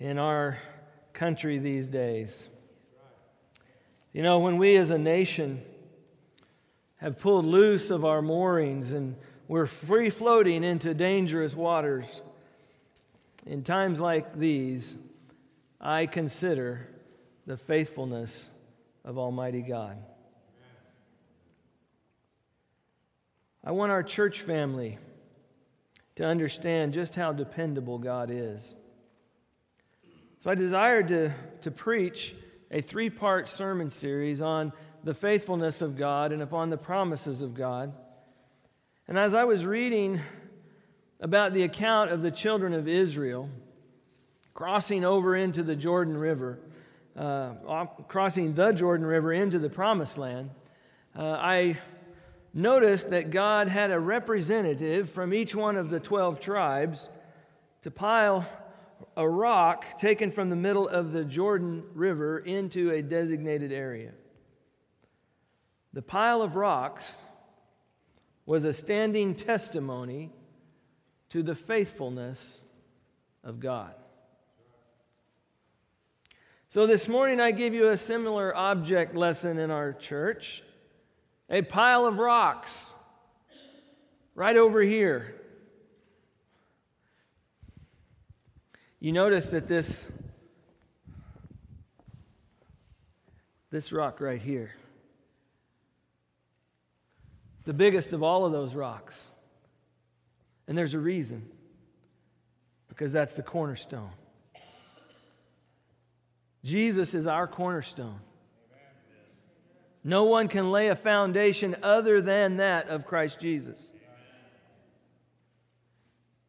in our country these days. You know, when we as a nation have pulled loose of our moorings and we're free floating into dangerous waters, in times like these, I consider the faithfulness of Almighty God. I want our church family to understand just how dependable God is. So I desired to, to preach a three part sermon series on the faithfulness of God and upon the promises of God. And as I was reading about the account of the children of Israel crossing over into the Jordan River, uh, crossing the Jordan River into the Promised Land, uh, I noticed that God had a representative from each one of the 12 tribes to pile a rock taken from the middle of the Jordan River into a designated area. The pile of rocks was a standing testimony to the faithfulness of God. So this morning I give you a similar object lesson in our church a pile of rocks right over here. You notice that this this rock right here it's the biggest of all of those rocks. And there's a reason. Because that's the cornerstone. Jesus is our cornerstone. No one can lay a foundation other than that of Christ Jesus.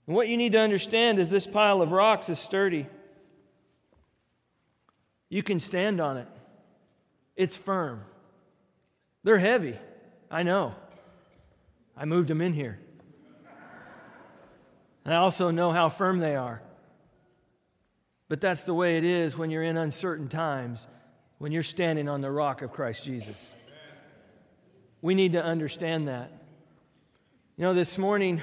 And what you need to understand is this pile of rocks is sturdy. You can stand on it, it's firm. They're heavy, I know. I moved them in here. And I also know how firm they are. But that's the way it is when you're in uncertain times, when you're standing on the rock of Christ Jesus. We need to understand that. You know, this morning,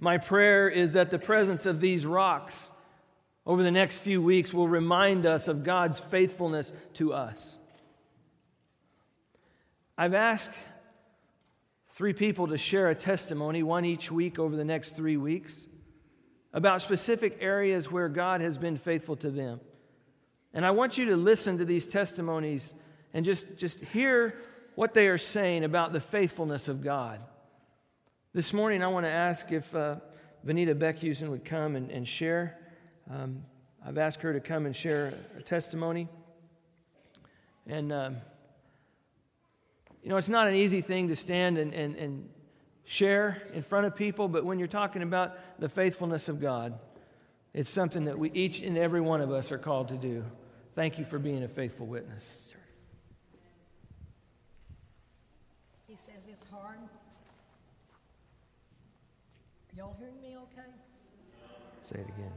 my prayer is that the presence of these rocks over the next few weeks will remind us of God's faithfulness to us. I've asked three people to share a testimony, one each week over the next three weeks, about specific areas where God has been faithful to them. And I want you to listen to these testimonies and just, just hear what they are saying about the faithfulness of God. This morning, I want to ask if uh, Vanita Beckhusen would come and, and share. Um, I've asked her to come and share a testimony. And um, you know, it's not an easy thing to stand and, and, and share in front of people, but when you're talking about the faithfulness of God, it's something that we each and every one of us are called to do. Thank you for being a faithful witness. He says it's hard. Y'all hearing me okay? Say it again.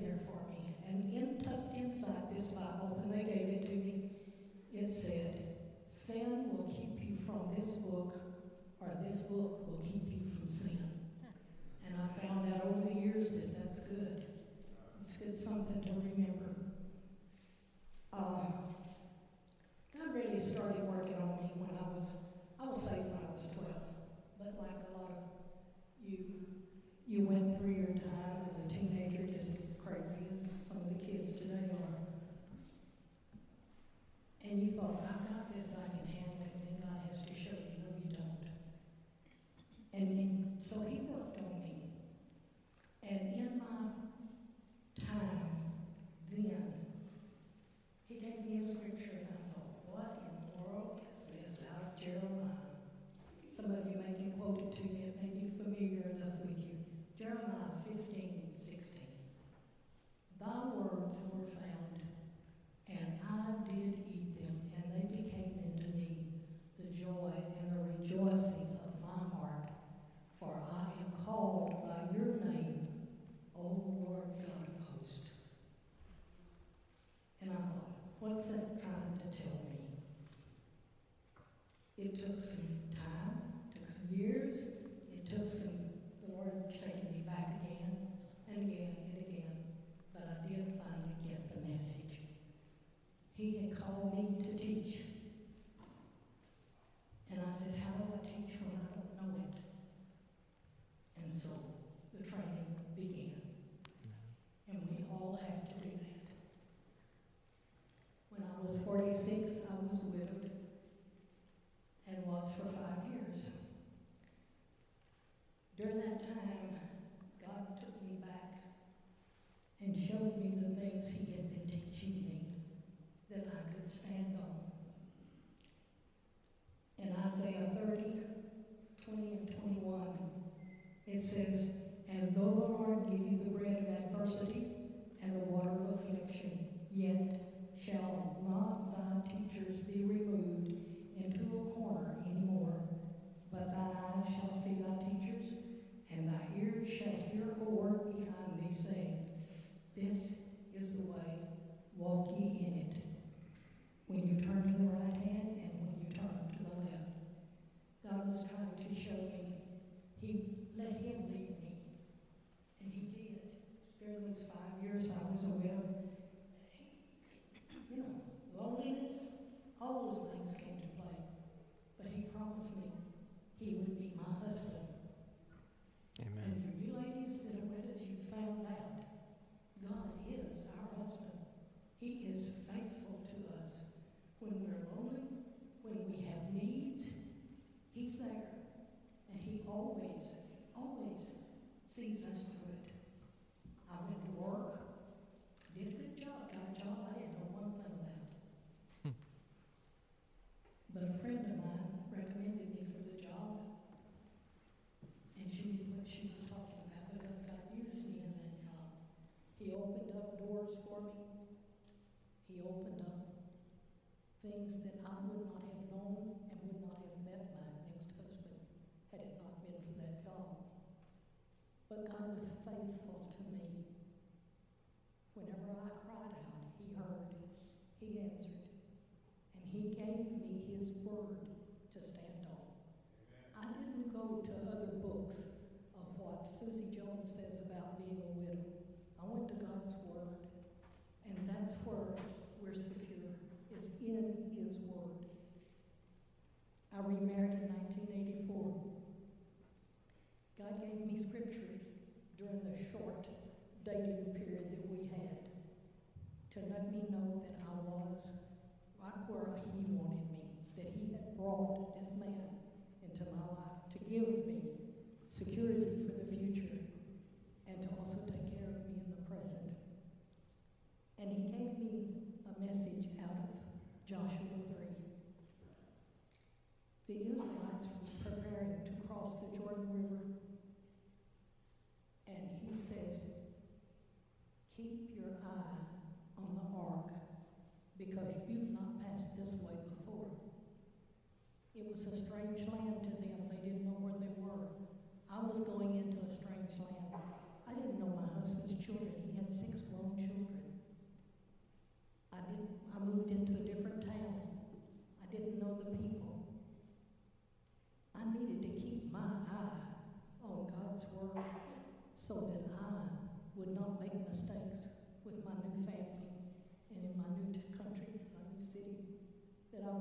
there for me. And in, tucked inside this Bible, when they gave it to me, it said, Sin will keep you from this book, or this book will keep you from sin. And I found out over the years that that's good. It's good something to remember. Uh, God really started working on well, What's that trying to tell me? It took some time, it took some years, it took some, the Lord taking me back again and again and again, but I did finally get the message. He had called me to teach. And I said, How do I Isaiah 30, 20 and 21. It says, And though the Lord give you the bread of adversity and the water of affliction, yet shall yourself as a widow for me. He opened up things that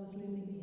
was living here.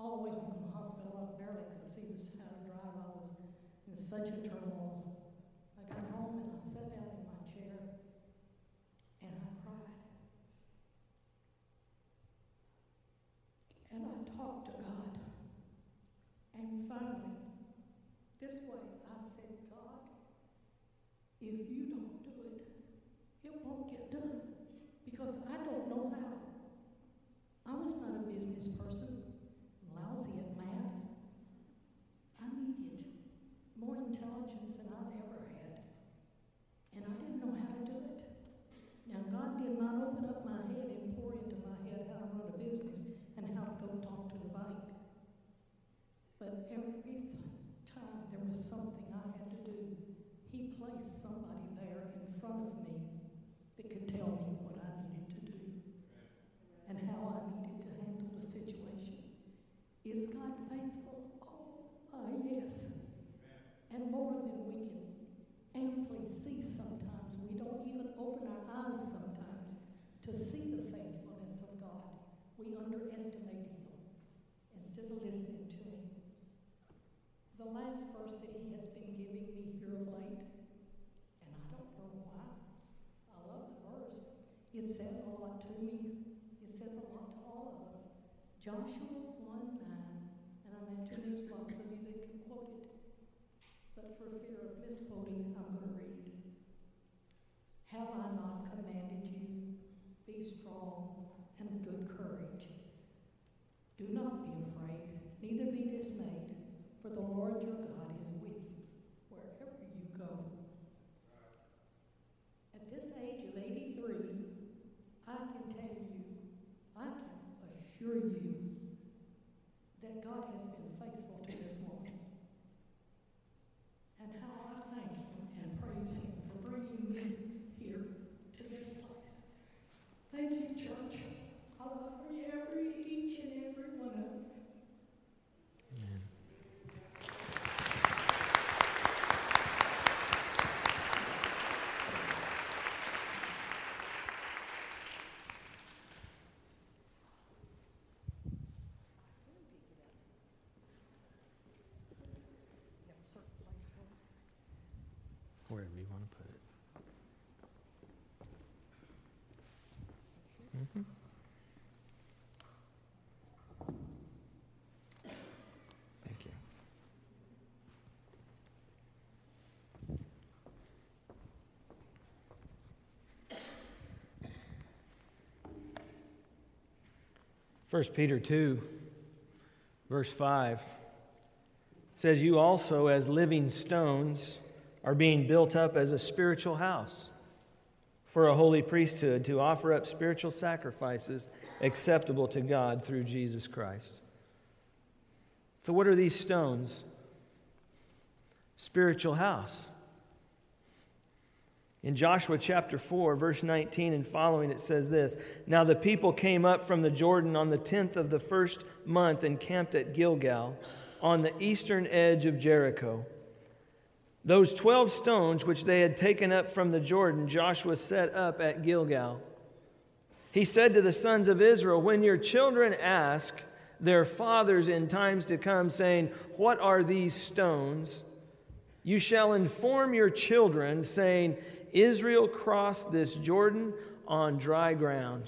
all the way from the hospital. I barely could see the how to drive. I was in such a turmoil. I got home and I sat down in my Joshua wherever you want to put it. Mm-hmm. Thank you. First Peter 2 verse 5 says you also as living stones are being built up as a spiritual house for a holy priesthood to offer up spiritual sacrifices acceptable to God through Jesus Christ. So, what are these stones? Spiritual house. In Joshua chapter 4, verse 19 and following, it says this Now the people came up from the Jordan on the 10th of the first month and camped at Gilgal on the eastern edge of Jericho. Those 12 stones which they had taken up from the Jordan, Joshua set up at Gilgal. He said to the sons of Israel, When your children ask their fathers in times to come, saying, What are these stones? You shall inform your children, saying, Israel crossed this Jordan on dry ground.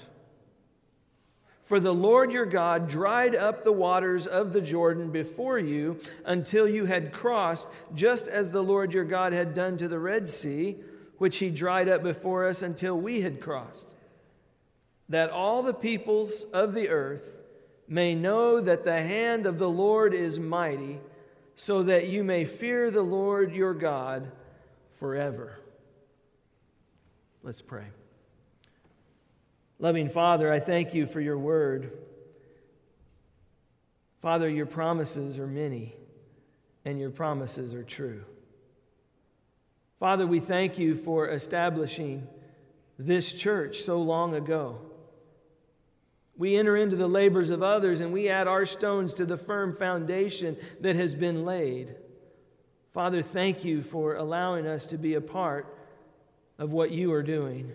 For the Lord your God dried up the waters of the Jordan before you until you had crossed, just as the Lord your God had done to the Red Sea, which he dried up before us until we had crossed. That all the peoples of the earth may know that the hand of the Lord is mighty, so that you may fear the Lord your God forever. Let's pray. Loving Father, I thank you for your word. Father, your promises are many, and your promises are true. Father, we thank you for establishing this church so long ago. We enter into the labors of others and we add our stones to the firm foundation that has been laid. Father, thank you for allowing us to be a part of what you are doing.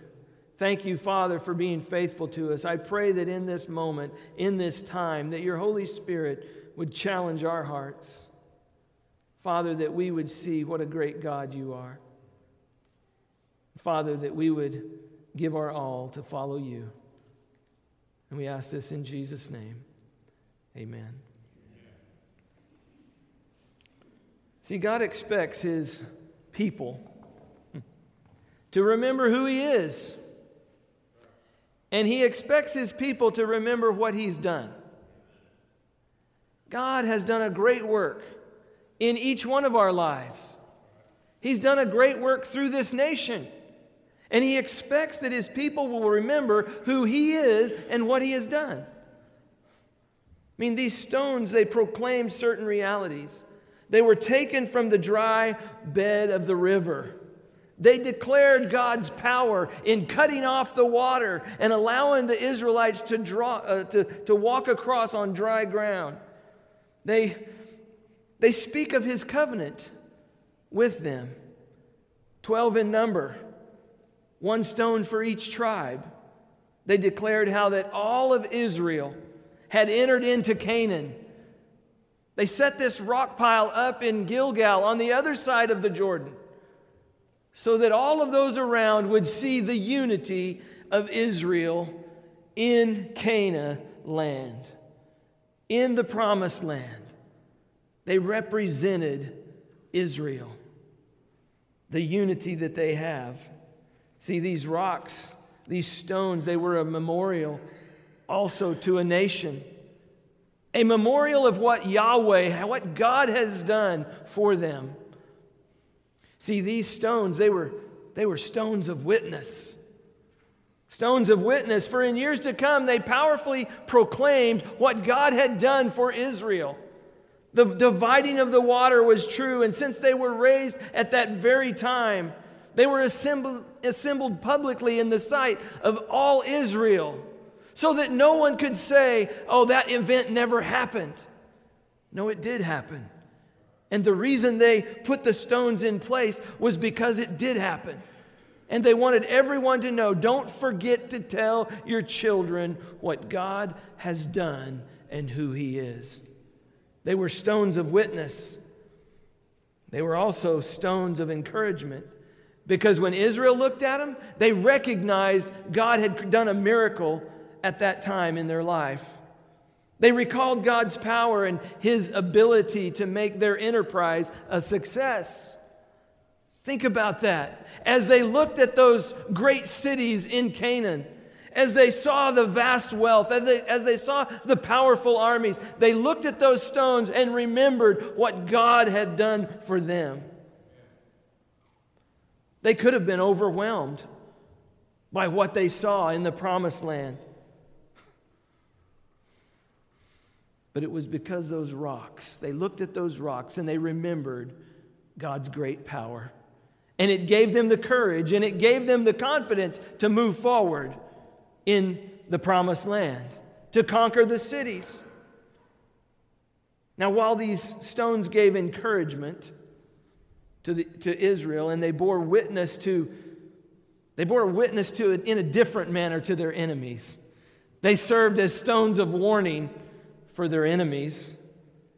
Thank you, Father, for being faithful to us. I pray that in this moment, in this time, that your Holy Spirit would challenge our hearts. Father, that we would see what a great God you are. Father, that we would give our all to follow you. And we ask this in Jesus' name. Amen. See, God expects his people to remember who he is. And he expects his people to remember what he's done. God has done a great work in each one of our lives. He's done a great work through this nation. And he expects that his people will remember who he is and what he has done. I mean, these stones, they proclaimed certain realities. They were taken from the dry bed of the river. They declared God's power in cutting off the water and allowing the Israelites to, draw, uh, to, to walk across on dry ground. They, they speak of his covenant with them, 12 in number, one stone for each tribe. They declared how that all of Israel had entered into Canaan. They set this rock pile up in Gilgal on the other side of the Jordan so that all of those around would see the unity of Israel in Canaan land, in the promised land. They represented Israel, the unity that they have. See, these rocks, these stones, they were a memorial also to a nation. A memorial of what Yahweh, what God has done for them. See, these stones, they were, they were stones of witness. Stones of witness, for in years to come, they powerfully proclaimed what God had done for Israel. The dividing of the water was true, and since they were raised at that very time, they were assembled, assembled publicly in the sight of all Israel so that no one could say, oh, that event never happened. No, it did happen. And the reason they put the stones in place was because it did happen. And they wanted everyone to know don't forget to tell your children what God has done and who He is. They were stones of witness, they were also stones of encouragement. Because when Israel looked at them, they recognized God had done a miracle at that time in their life. They recalled God's power and his ability to make their enterprise a success. Think about that. As they looked at those great cities in Canaan, as they saw the vast wealth, as they, as they saw the powerful armies, they looked at those stones and remembered what God had done for them. They could have been overwhelmed. by what they saw in the promised land. But it was because those rocks, they looked at those rocks and they remembered God's great power. And it gave them the courage and it gave them the confidence to move forward in the promised land, to conquer the cities. Now, while these stones gave encouragement to, the, to Israel and they bore witness to, they bore witness to it in a different manner to their enemies. They served as stones of warning for their enemies.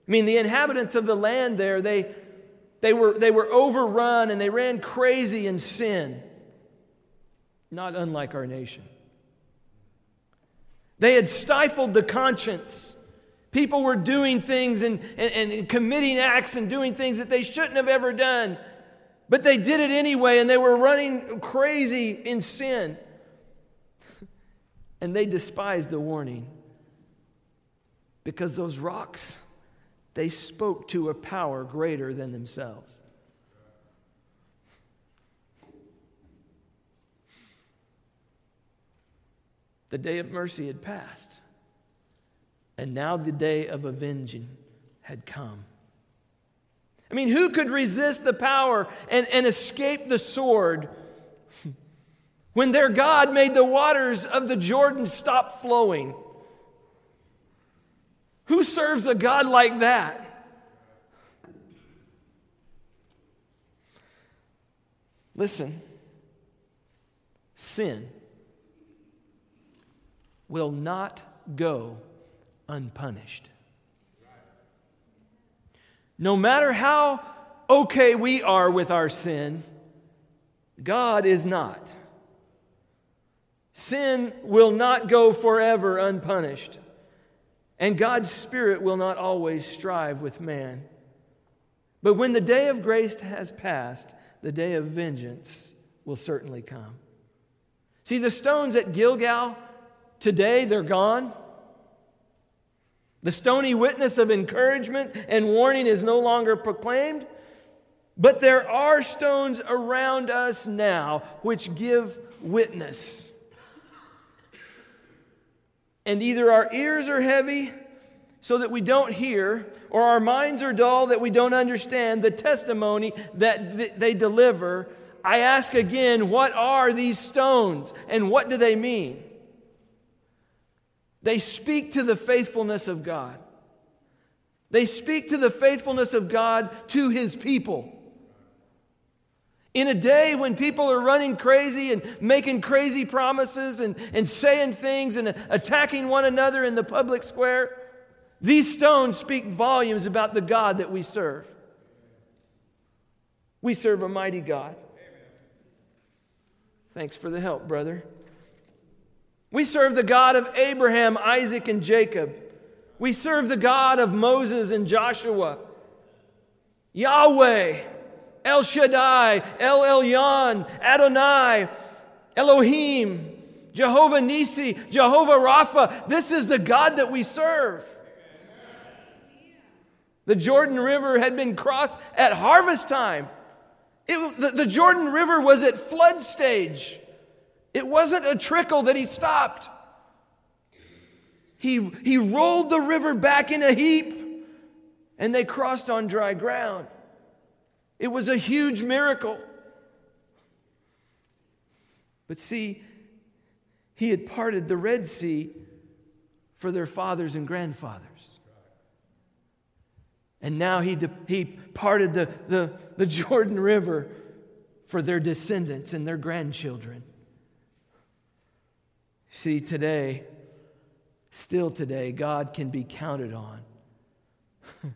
I mean, the inhabitants of the land there, they, they, were, they were overrun and they ran crazy in sin, not unlike our nation. They had stifled the conscience People were doing things and, and, and, committing acts and doing things that they shouldn't have ever done. But they did it anyway, and they were running crazy in sin. And they despised the warning because those rocks, they spoke to a power greater than themselves. The day of mercy had passed. And now the day of avenging had come. I mean, who could resist the power and, and escape the sword when their God made the waters of the Jordan stop flowing? Who serves a God like that? Listen, sin will not go unpunished. No matter how okay we are with our sin, God is not. Sin will not go forever unpunished, and God's Spirit will not always strive with man. But when the day of grace has passed, the day of vengeance will certainly come. See, the stones at Gilgal today, they're gone. The stony witness of encouragement and warning is no longer proclaimed, but there are stones around us now which give witness. And either our ears are heavy so that we don't hear, or our minds are dull that we don't understand the testimony that they deliver. I ask again, what are these stones and what do they mean? They speak to the faithfulness of God. They speak to the faithfulness of God to his people. In a day when people are running crazy and making crazy promises and, and saying things and attacking one another in the public square, these stones speak volumes about the God that we serve. We serve a mighty God. Thanks for the help, brother. We serve the God of Abraham, Isaac, and Jacob. We serve the God of Moses and Joshua. Yahweh, El Shaddai, El Elyon, Adonai, Elohim, Jehovah Nissi, Jehovah Rapha. This is the God that we serve. The Jordan River had been crossed at harvest time. It, the, the Jordan River was at flood stage. It wasn't a trickle that he stopped. He, he rolled the river back in a heap and they crossed on dry ground. It was a huge miracle. But see, he had parted the Red Sea for their fathers and grandfathers. And now he, he parted the, the, the Jordan River for their descendants and their grandchildren. See, today, still today, God can be counted on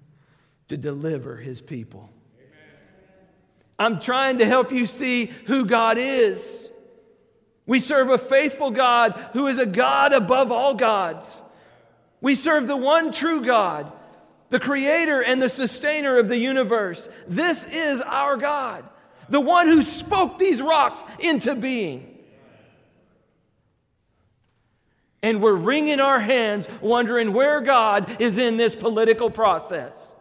to deliver his people. I'm trying to help you see who God is. We serve a faithful God who is a God above all gods. We serve the one true God, the creator and the sustainer of the universe. This is our God, the one who spoke these rocks into being. and we're wringing our hands wondering where God is in this political process.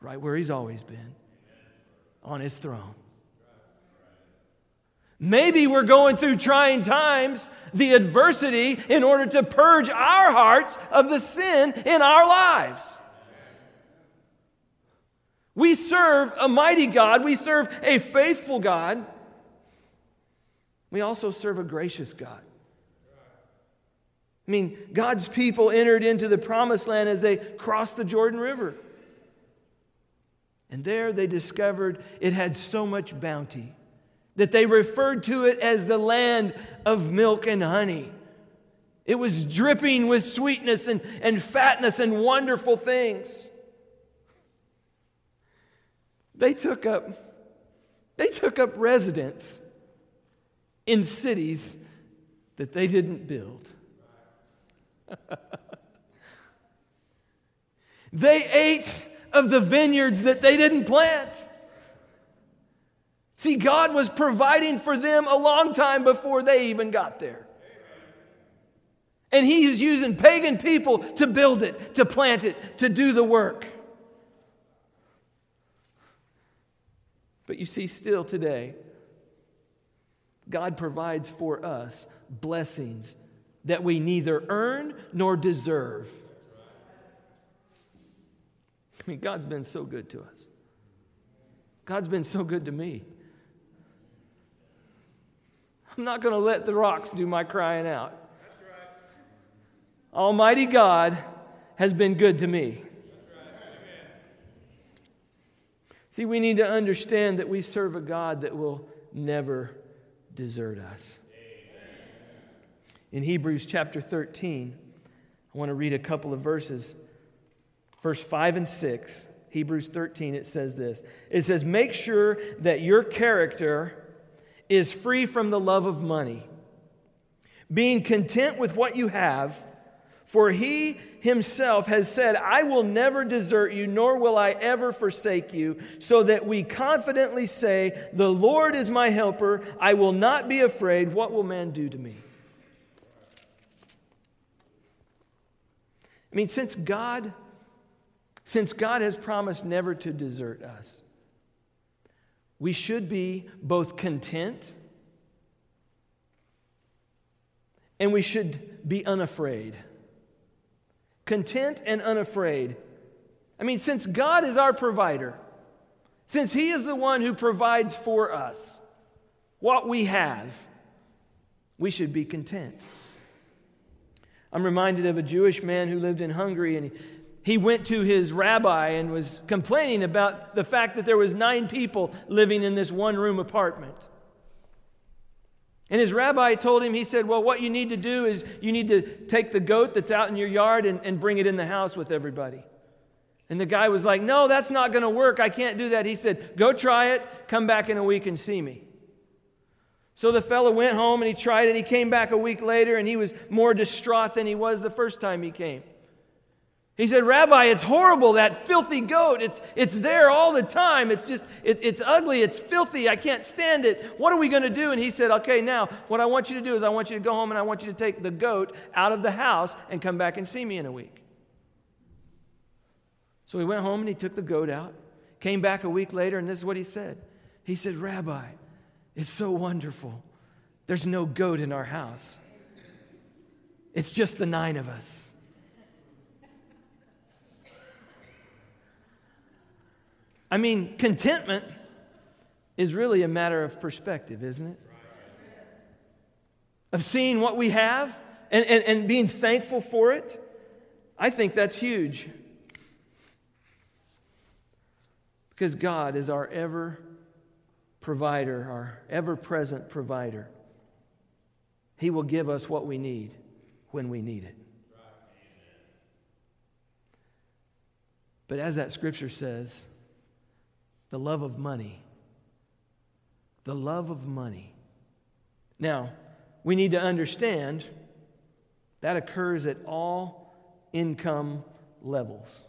Right where He's always been on His throne. Maybe we're going through trying times, the adversity, in order to purge our hearts of the sin in our lives. We serve a mighty God, we serve a faithful God. We also serve a gracious God. I mean, God's people entered into the promised land as they crossed the Jordan River. And there they discovered it had so much bounty that they referred to it as the land of milk and honey. It was dripping with sweetness and, and fatness and wonderful things. They took up, they took up residence in cities that they didn't build. they ate of the vineyards that they didn't plant. See, God was providing for them a long time before they even got there. And He was using pagan people to build it, to plant it, to do the work. But you see, still today, God provides for us blessings that we neither earn nor deserve. I mean, God's been so good to us. God's been so good to me. I'm not going to let the rocks do my crying out. Almighty God has been good to me. See, we need to understand that we serve a God that will never desert us. In Hebrews chapter 13, I want to read a couple of verses. Verse 5 and 6, Hebrews 13, it says this It says, Make sure that your character is free from the love of money, being content with what you have. For he himself has said, I will never desert you, nor will I ever forsake you, so that we confidently say, The Lord is my helper. I will not be afraid. What will man do to me? I mean, since God, since God has promised never to desert us, we should be both content and we should be unafraid. Content and unafraid. I mean, since God is our provider, since He is the one who provides for us what we have, we should be content. I'm reminded of a Jewish man who lived in Hungary and he went to his rabbi and was complaining about the fact that there was nine people living in this one room apartment. And his rabbi told him he said well what you need to do is you need to take the goat that's out in your yard and, and bring it in the house with everybody. And the guy was like no that's not going to work. I can't do that. He said go try it. Come back in a week and see me. So the fellow went home and he tried it. He came back a week later and he was more distraught than he was the first time he came he said, Rabbi, it's horrible, that filthy goat. It's, it's there all the time. It's just, it, it's ugly, it's filthy. I can't stand it. What are we going to do? And he said, Okay, now, what I want you to do is I want you to go home and I want you to take the goat out of the house and come back and see me in a week. So he went home and he took the goat out, came back a week later, and this is what he said. He said, Rabbi, it's so wonderful. There's no goat in our house, it's just the nine of us. I mean, contentment is really a matter of perspective, isn't it? Of seeing what we have and, and, and being thankful for it. I think that's huge. Because God is our ever provider, our ever present provider. He will give us what we need when we need it. But as that scripture says, the love of money. The love of money. Now, we need to understand that occurs at all income levels.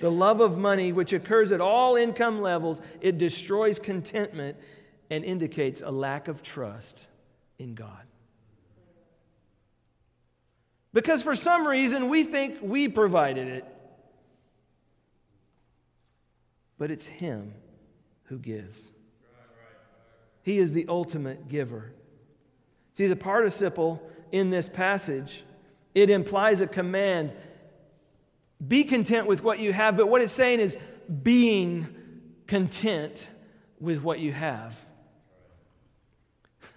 The love of money, which occurs at all income levels, it destroys contentment and indicates a lack of trust in God. Because for some reason we think we provided it but it's Him who gives. He is the ultimate giver. See, the participle in this passage, it implies a command. Be content with what you have, but what it's saying is being content with what you have.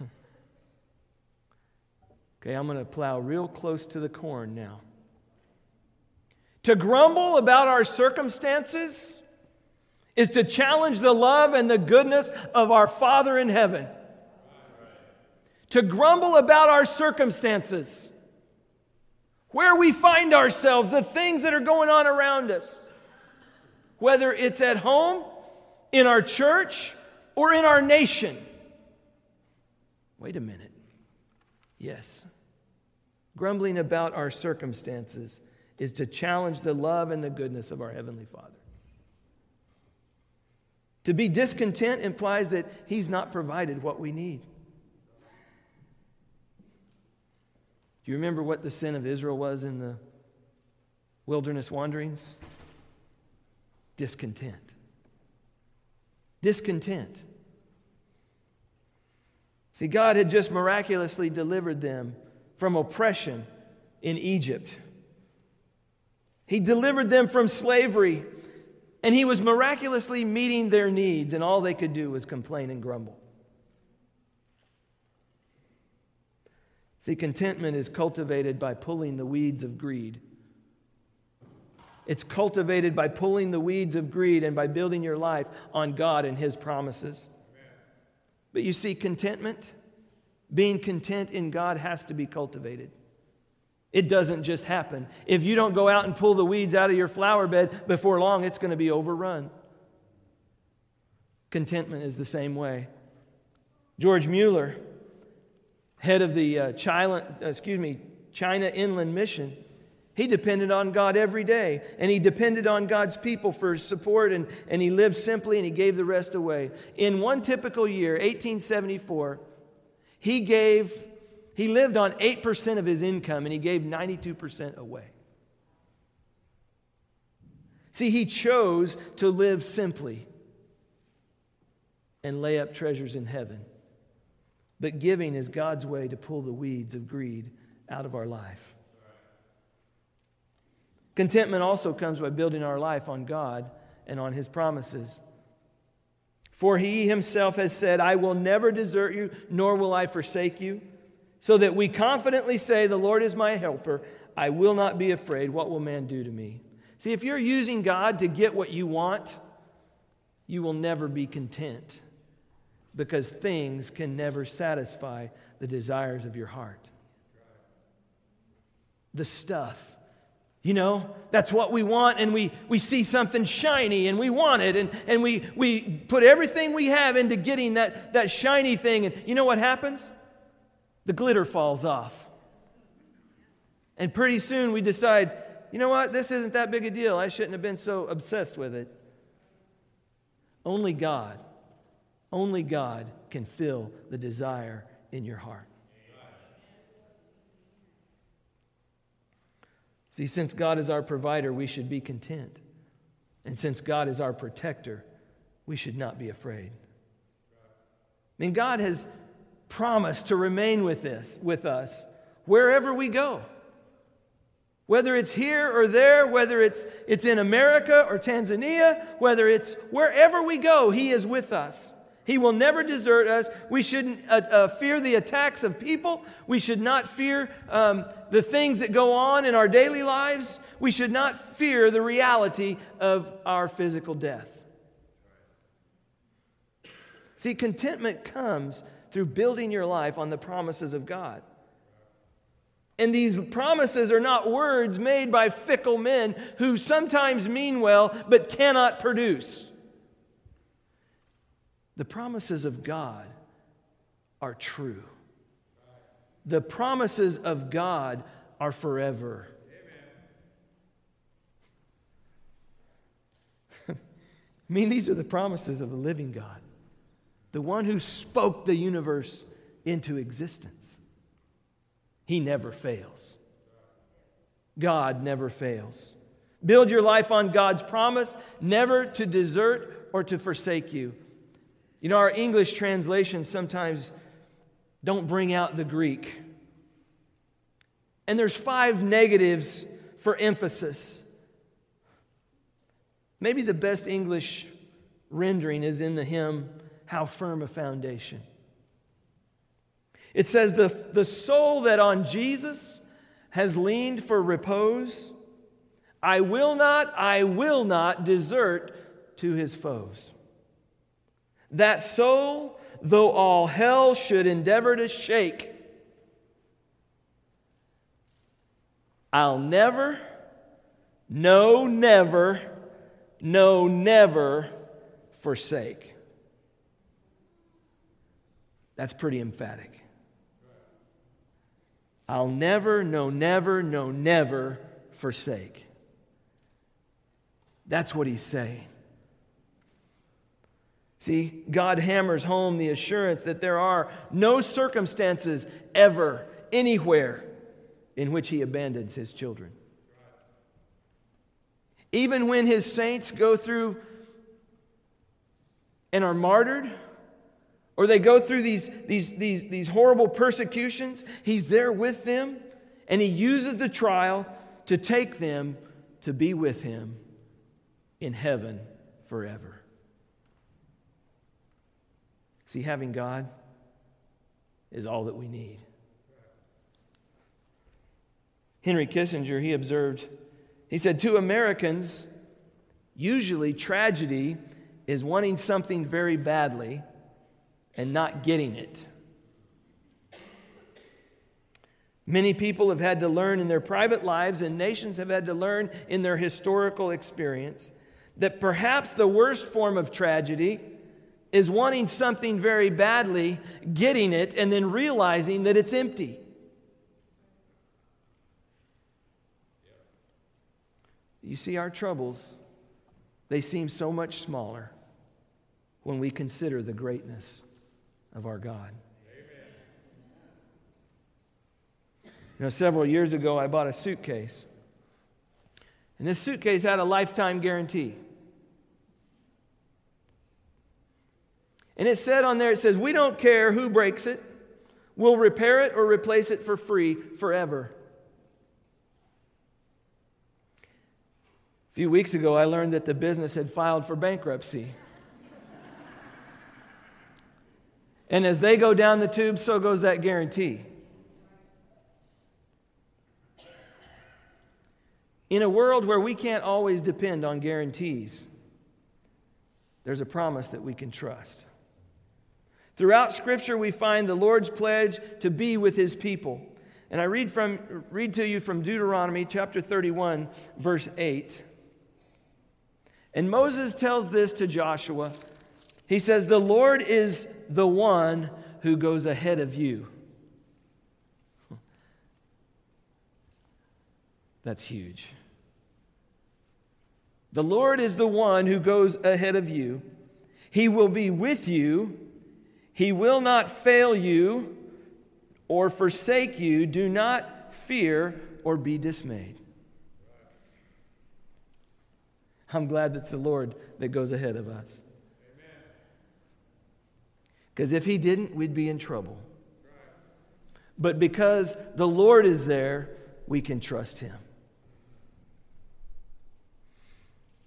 okay, I'm going to plow real close to the corn now. To grumble about our circumstances is to challenge the love and the goodness of our Father in heaven. To grumble about our circumstances, where we find ourselves, the things that are going on around us, whether it's at home, in our church, or in our nation. Wait a minute. Yes. Grumbling about our circumstances is to challenge the love and the goodness of our Heavenly Father. To be discontent implies that He's not provided what we need. Do you remember what the sin of Israel was in the wilderness wanderings? Discontent. Discontent. See, God had just miraculously delivered them from oppression in Egypt. He delivered them from slavery and he was miraculously meeting their needs, and all they could do was complain and grumble. See, contentment is cultivated by pulling the weeds of greed. It's cultivated by pulling the weeds of greed and by building your life on God and His promises. But you see, contentment, being content in God, has to be cultivated. It doesn't just happen. If you don't go out and pull the weeds out of your flower bed before long, it's going to be overrun. Contentment is the same way. George Mueller, head of the uh, China, excuse me, China Inland Mission, he depended on God every day, and he depended on God's people for support, and, and he lived simply and he gave the rest away. In one typical year, 1874, he gave he lived on 8% of his income and he gave 92% away. See, he chose to live simply and lay up treasures in heaven. But giving is God's way to pull the weeds of greed out of our life. Contentment also comes by building our life on God and on His promises. For He Himself has said, I will never desert you, nor will I forsake you so that we confidently say, The Lord is my helper. I will not be afraid. What will man do to me? See, if you're using God to get what you want, you will never be content because things can never satisfy the desires of your heart. The stuff. You know, that's what we want, and we, we see something shiny and we want it, and, and we, we put everything we have into getting that, that shiny thing. And you know what happens? The glitter falls off. And pretty soon we decide, you know what, this isn't that big a deal. I shouldn't have been so obsessed with it. Only God, only God can fill the desire in your heart. See, since God is our provider, we should be content. And since God is our protector, we should not be afraid. I mean, God has promise to remain with this with us wherever we go. Whether it's here or there whether it's it's in america or tanzania whether it's wherever we go he is with us. He will never desert us. We shouldn't uh, uh, fear the attacks of people. We should not fear um, the things that go on in our daily lives. We should not fear the reality of our physical death. See contentment comes through building your life on the promises of God. And these promises are not words made by fickle men who sometimes mean well but cannot produce. The promises of God are true. The promises of God are forever. I mean, these are the promises of the living God the one who spoke the universe into existence. He never fails. God never fails. Build your life on God's promise never to desert or to forsake you. You know, our English translations sometimes don't bring out the Greek. And there's five negatives for emphasis. Maybe the best English rendering is in the hymn, How Firm a Foundation. It says, The, the soul that on Jesus has leaned for repose, I will not, I will not desert to his foes. That soul, though all hell should endeavor to shake, I'll never, no, never, no, never forsake. That's pretty emphatic. I'll never, no, never, no, never forsake. That's what he's saying. See, God hammers home the assurance that there are no circumstances ever, anywhere, in which he abandons his children. Even when his saints go through and are martyred, or they go through these, these, these, these horrible persecutions, he's there with them, and he uses the trial to take them to be with him in heaven forever. See, having God is all that we need. Henry Kissinger, he observed, he said, To Americans, usually tragedy is wanting something very badly and not getting it. Many people have had to learn in their private lives, and nations have had to learn in their historical experience, that perhaps the worst form of tragedy is wanting something very badly, getting it, and then realizing that it's empty. You see, our troubles, they seem so much smaller when we consider the greatness of our God. You know, several years ago, I bought a suitcase. And this suitcase had a lifetime guarantee. And it said on there, it says, We don't care who breaks it, we'll repair it or replace it for free forever. A few weeks ago, I learned that the business had filed for bankruptcy. And as they go down the tube, so goes that guarantee. In a world where we can't always depend on guarantees, there's a promise that we can trust. Throughout Scripture, we find the Lord's pledge to be with His people. And I read, from, read to you from Deuteronomy chapter 31, verse 8. And Moses tells this to Joshua. He says, The Lord is the one who goes ahead of you. That's huge. The Lord is the one who goes ahead of you. He will be with you. He will not fail you or forsake you. Do not fear or be dismayed. I'm glad that's the Lord that goes ahead of us. Because if He didn't, we'd be in trouble. But because the Lord is there, we can trust Him.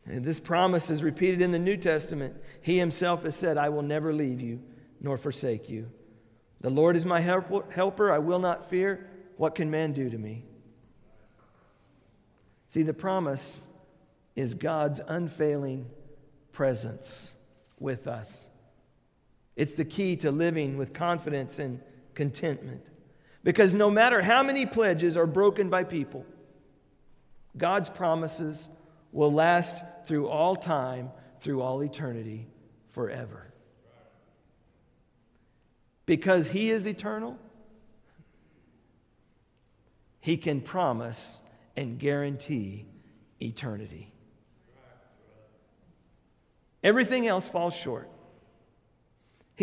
And this promise is repeated in the New Testament. He Himself has said, I will never leave you nor forsake you. The Lord is my helper. I will not fear. What can man do to me? See, the promise is God's unfailing presence with us. It's the key to living with confidence and contentment. Because no matter how many pledges are broken by people, God's promises will last through all time, through all eternity, forever. Because He is eternal, He can promise and guarantee eternity. Everything else falls short.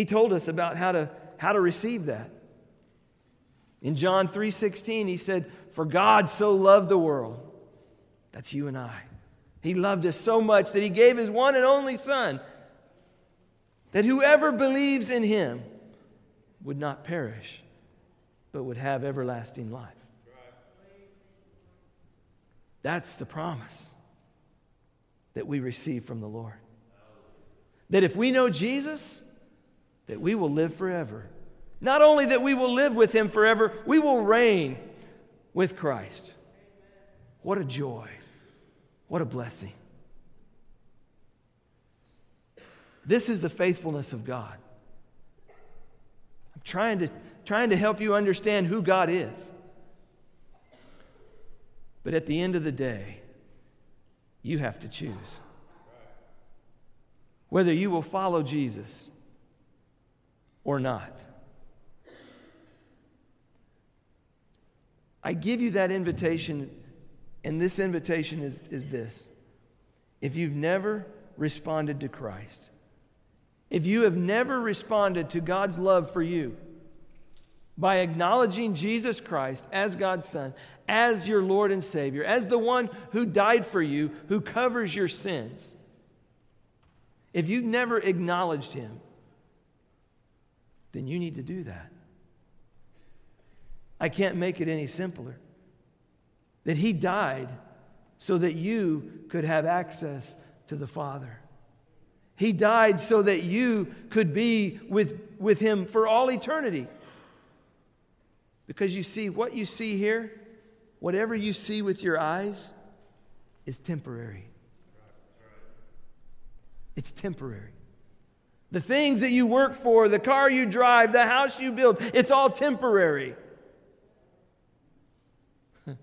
He told us about how to, how to receive that. In John 3:16 he said, "For God so loved the world." That's you and I. He loved us so much that he gave his one and only son that whoever believes in him would not perish, but would have everlasting life. That's the promise that we receive from the Lord. That if we know Jesus, that we will live forever. Not only that we will live with him forever, we will reign with Christ. What a joy. What a blessing. This is the faithfulness of God. I'm trying to, trying to help you understand who God is. But at the end of the day, you have to choose whether you will follow Jesus or not. I give you that invitation, and this invitation is, is this. If you've never responded to Christ, if you have never responded to God's love for you by acknowledging Jesus Christ as God's Son, as your Lord and Savior, as the one who died for you, who covers your sins, if you've never acknowledged Him, then you need to do that. I can't make it any simpler. That He died so that you could have access to the Father. He died so that you could be with, with Him for all eternity. Because you see, what you see here, whatever you see with your eyes, is temporary. It's temporary. The things that you work for, the car you drive, the house you build, it's all temporary.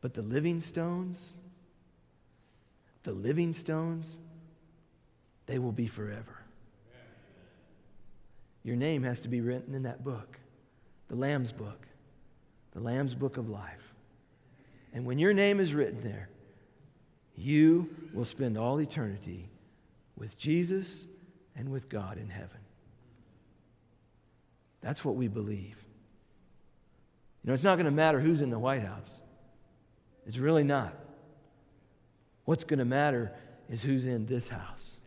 but the living stones, the living stones, they will be forever. Your name has to be written in that book, the Lamb's book, the Lamb's book of life. And when your name is written there, you will spend all eternity with Jesus and with God in heaven. That's what we believe. You know, it's not going to matter who's in the White House. It's really not. What's going to matter is who's in this house.